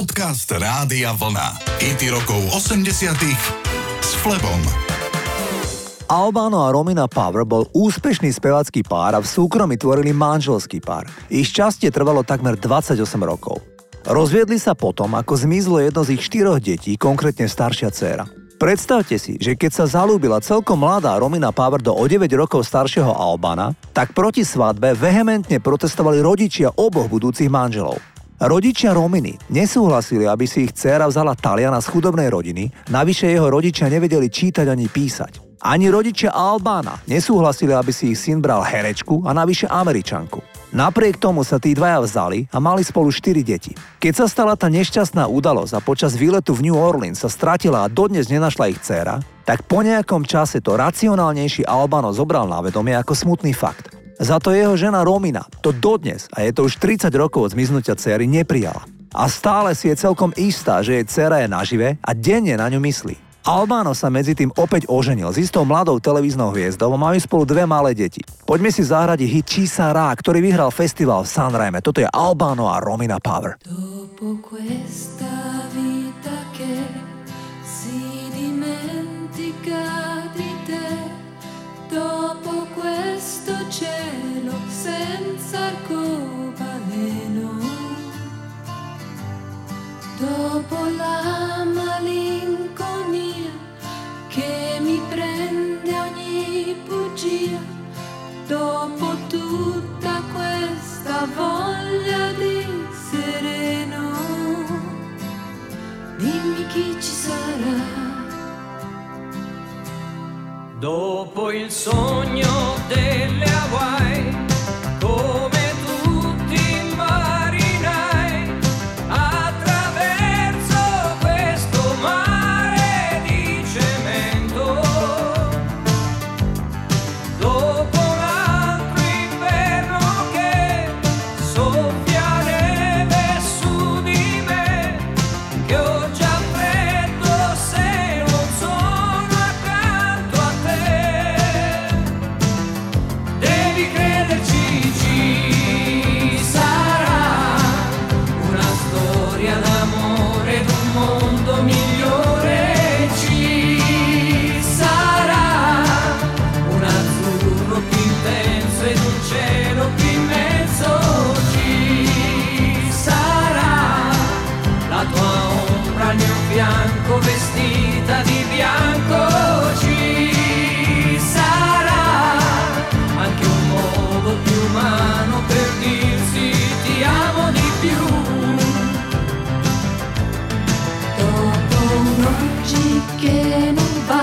Podcast Rádia Vlna. IT rokov 80 s Flebom. Albano a Romina Power bol úspešný spevacký pár a v súkromí tvorili manželský pár. Ich šťastie trvalo takmer 28 rokov. Rozviedli sa potom, ako zmizlo jedno z ich štyroch detí, konkrétne staršia dcéra. Predstavte si, že keď sa zalúbila celkom mladá Romina Power do o 9 rokov staršieho Albana, tak proti svadbe vehementne protestovali rodičia oboch budúcich manželov. Rodičia Rominy nesúhlasili, aby si ich dcéra vzala Taliana z chudobnej rodiny, navyše jeho rodičia nevedeli čítať ani písať. Ani rodičia Albána nesúhlasili, aby si ich syn bral herečku a navyše Američanku. Napriek tomu sa tí dvaja vzali a mali spolu 4 deti. Keď sa stala tá nešťastná udalosť a počas výletu v New Orleans sa stratila a dodnes nenašla ich dcéra, tak po nejakom čase to racionálnejší Albano zobral na vedomie ako smutný fakt. Za to jeho žena Romina to dodnes, a je to už 30 rokov od zmiznutia céry, neprijala. A stále si je celkom istá, že jej dcéra je nažive a denne na ňu myslí. Albáno sa medzi tým opäť oženil s istou mladou televíznou hviezdou a majú spolu dve malé deti. Poďme si zahrať hit Rá, ktorý vyhral festival v Sanreme. Toto je Albano a Romina Power. Dopo questa vita che cielo senza arcobaleno Dopo la malinconia che mi prende ogni bugia, dopo tutta questa voglia di sereno, dimmi chi ci sarà. Dopo il sogno delle Hawaii chicken and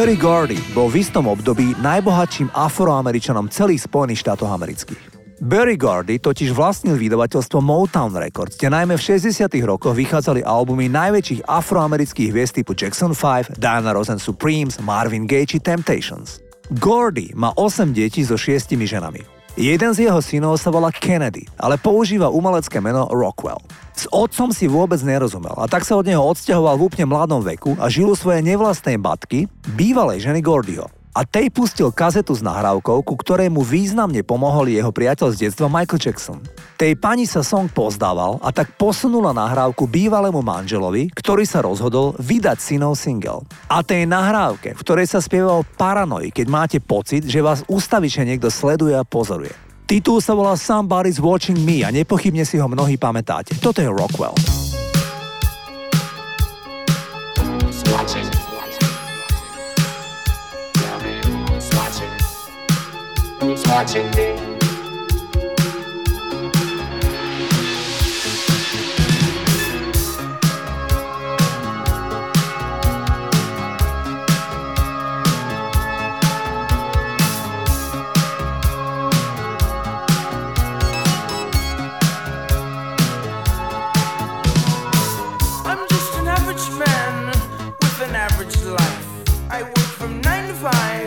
Barry Gordy bol v istom období najbohatším afroameričanom celých Spojených štátov amerických. Barry Gordy totiž vlastnil vydavateľstvo Motown Records, kde najmä v 60 rokoch vychádzali albumy najväčších afroamerických hviezd typu Jackson 5, Diana Ross and Supremes, Marvin Gaye či Temptations. Gordy má 8 detí so 6 ženami. Jeden z jeho synov sa volá Kennedy, ale používa umelecké meno Rockwell. S otcom si vôbec nerozumel a tak sa od neho odsťahoval v úplne mladom veku a žil u svojej nevlastnej matky, bývalej ženy Gordyho. A tej pustil kazetu s nahrávkou, ku ktorej mu významne pomohol jeho priateľ z detstva Michael Jackson. Tej pani sa song pozdával a tak posunula nahrávku bývalému manželovi, ktorý sa rozhodol vydať synov single. A tej nahrávke, v ktorej sa spieval Paranoid, keď máte pocit, že vás ustavične niekto sleduje a pozoruje. Titul sa volá Somebody's Watching Me a nepochybne si ho mnohí pamätáte. Toto je Rockwell. Watching. who's watching me. I'm just an average man with an average life. I work from nine to five.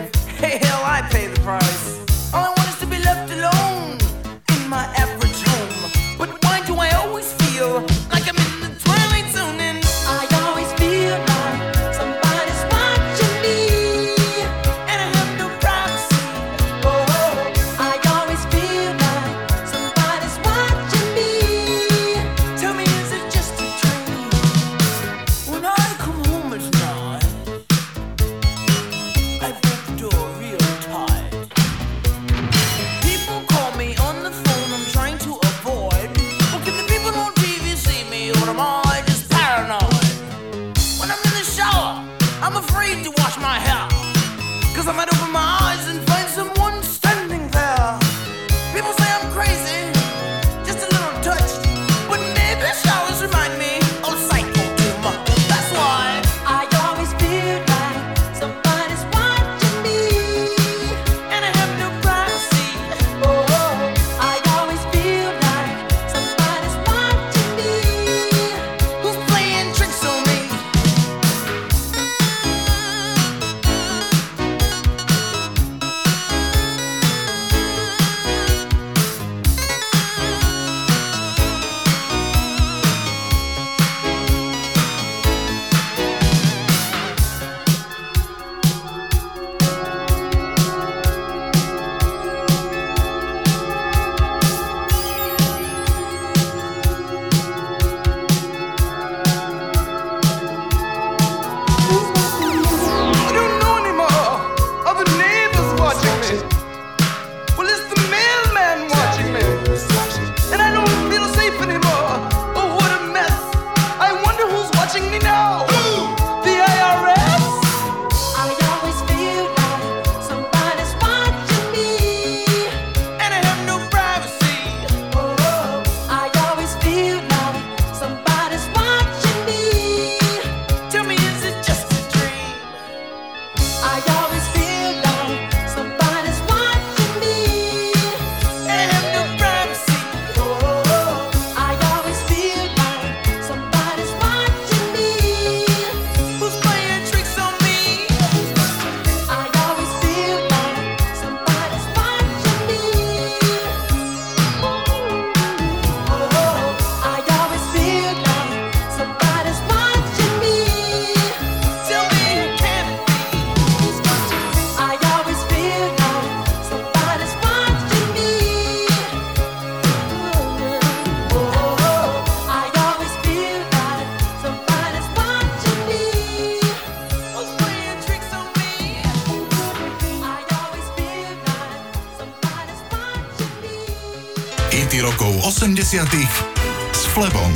S Flebom.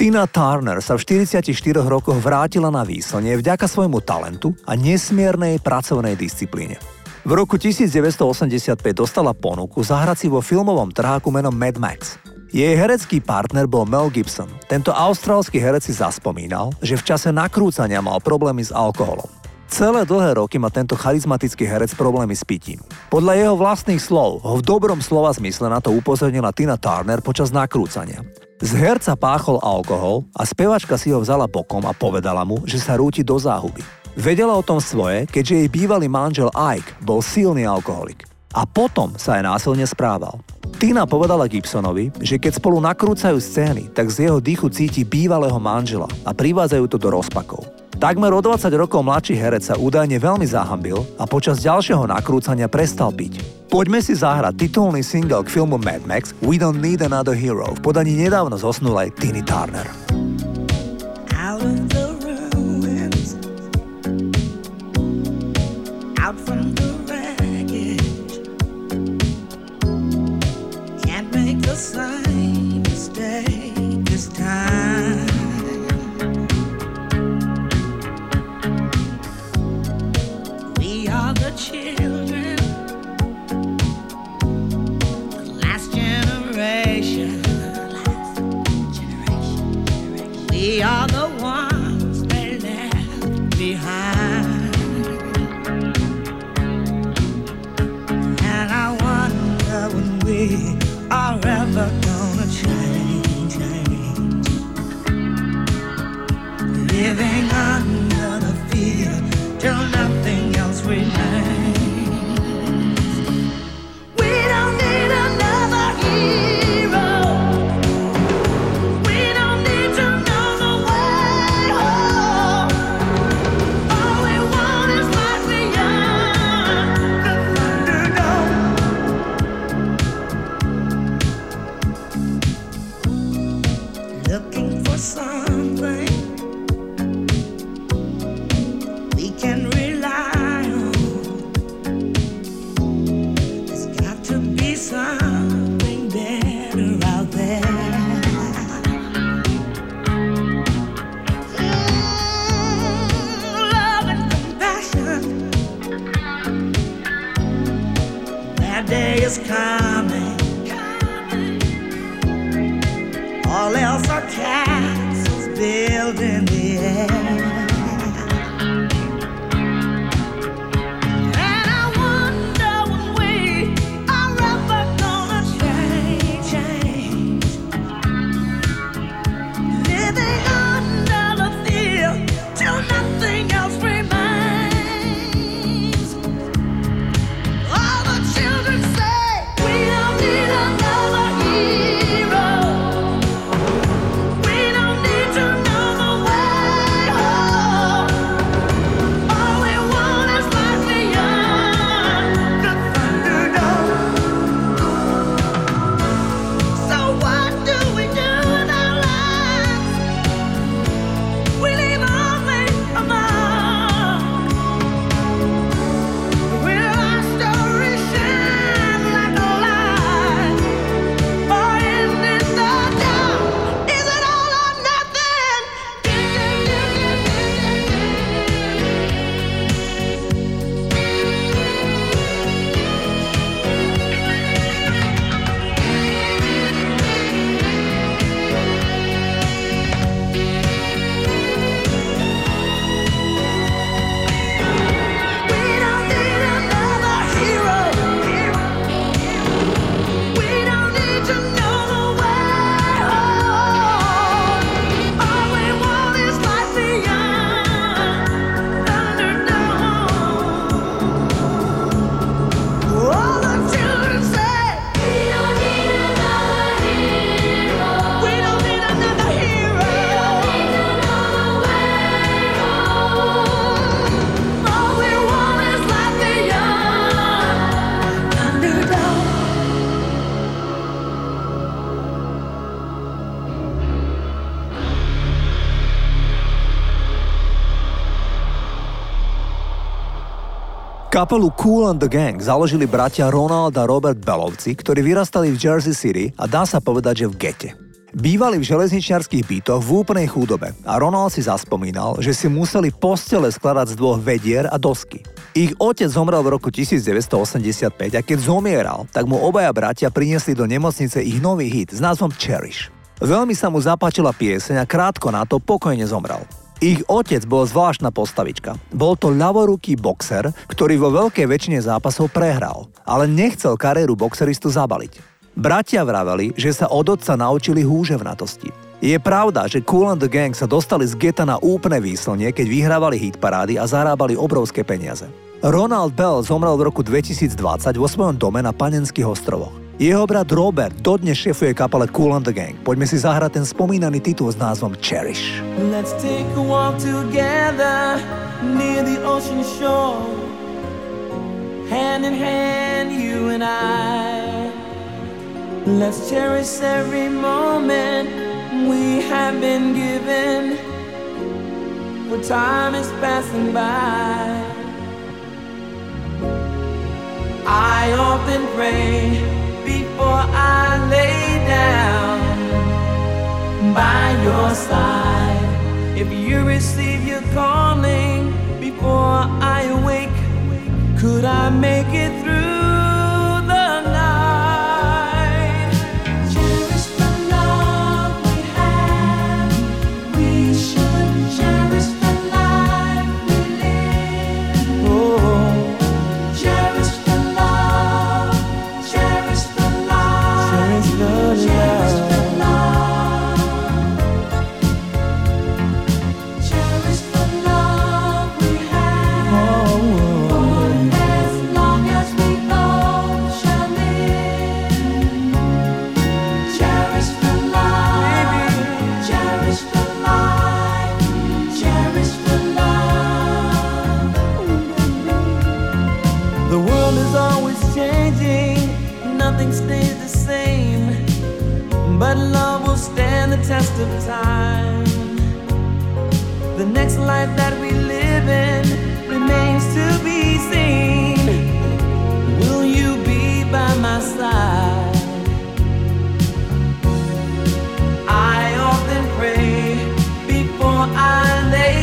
Tina Turner sa v 44 rokoch vrátila na výslnie vďaka svojmu talentu a nesmiernej pracovnej disciplíne. V roku 1985 dostala ponuku zahrať si vo filmovom trháku menom Mad Max. Jej herecký partner bol Mel Gibson. Tento austrálsky herec si zaspomínal, že v čase nakrúcania mal problémy s alkoholom. Celé dlhé roky má tento charizmatický herec problémy s pitím. Podľa jeho vlastných slov ho v dobrom slova zmysle na to upozornila Tina Turner počas nakrúcania. Z herca páchol alkohol a spevačka si ho vzala bokom a povedala mu, že sa rúti do záhuby. Vedela o tom svoje, keďže jej bývalý manžel Ike bol silný alkoholik. A potom sa aj násilne správal. Tina povedala Gibsonovi, že keď spolu nakrúcajú scény, tak z jeho dýchu cíti bývalého manžela a privádzajú to do rozpakov. Takmer o 20 rokov mladší herec sa údajne veľmi zahambil a počas ďalšieho nakrúcania prestal piť. Poďme si zahrať titulný single k filmu Mad Max We Don't Need Another Hero v podaní nedávno zosnulej Tiny Turner. Out from the never Kapelu Cool and the Gang založili bratia Ronald a Robert Belovci, ktorí vyrastali v Jersey City a dá sa povedať, že v gete. Bývali v železničiarských bytoch v úplnej chudobe a Ronald si zaspomínal, že si museli postele skladať z dvoch vedier a dosky. Ich otec zomrel v roku 1985 a keď zomieral, tak mu obaja bratia priniesli do nemocnice ich nový hit s názvom Cherish. Veľmi sa mu zapáčila pieseň a krátko na to pokojne zomrel. Ich otec bol zvláštna postavička. Bol to ľavoruký boxer, ktorý vo veľkej väčšine zápasov prehral, ale nechcel kariéru boxeristu zabaliť. Bratia vraveli, že sa od otca naučili húževnatosti. Je pravda, že Cool and the Gang sa dostali z geta na úplné výslnie, keď vyhrávali hitparády a zarábali obrovské peniaze. Ronald Bell zomrel v roku 2020 vo svojom dome na Panenských ostrovoch. Jeho brat Robert dodnes šefuje kapele Cool and the Gang. Poďme si zahrať ten spomínaný titul s názvom Cherish. Let's take a walk together near the ocean shore. Hand in hand, you and I. Let's cherish every moment we have been given. For time is passing by. I often pray before I lay down by your side. If you receive your calling before I awake, could I make it through? nothing stays the same, but love will stand the test of time. The next life that we live in remains to be seen. Will you be by my side? I often pray before I lay.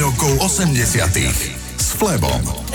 Rokov 80 s Flebom.